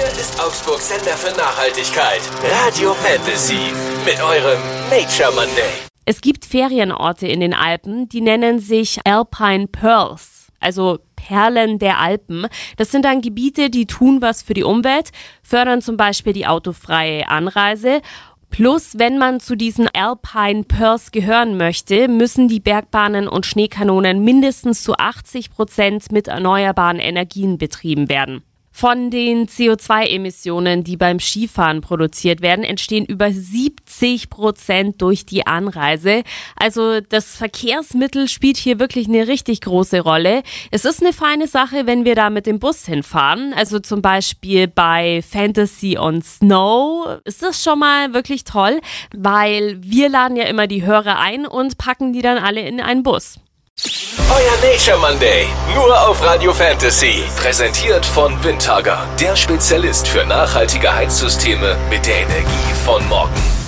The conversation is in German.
Hier ist Augsburg Sender für Nachhaltigkeit. Radio Fantasy mit eurem Nature Monday. Es gibt Ferienorte in den Alpen, die nennen sich Alpine Pearls, also Perlen der Alpen. Das sind dann Gebiete, die tun was für die Umwelt, fördern zum Beispiel die autofreie Anreise Plus, wenn man zu diesen Alpine Pearls gehören möchte, müssen die Bergbahnen und Schneekanonen mindestens zu 80 Prozent mit erneuerbaren Energien betrieben werden. Von den CO2-Emissionen, die beim Skifahren produziert werden, entstehen über 70 Prozent durch die Anreise. Also das Verkehrsmittel spielt hier wirklich eine richtig große Rolle. Es ist eine feine Sache, wenn wir da mit dem Bus hinfahren. Also zum Beispiel bei Fantasy on Snow ist das schon mal wirklich toll, weil wir laden ja immer die Hörer ein und packen die dann alle in einen Bus. Euer Nature Monday, nur auf Radio Fantasy. Präsentiert von Windhager, der Spezialist für nachhaltige Heizsysteme mit der Energie von morgen.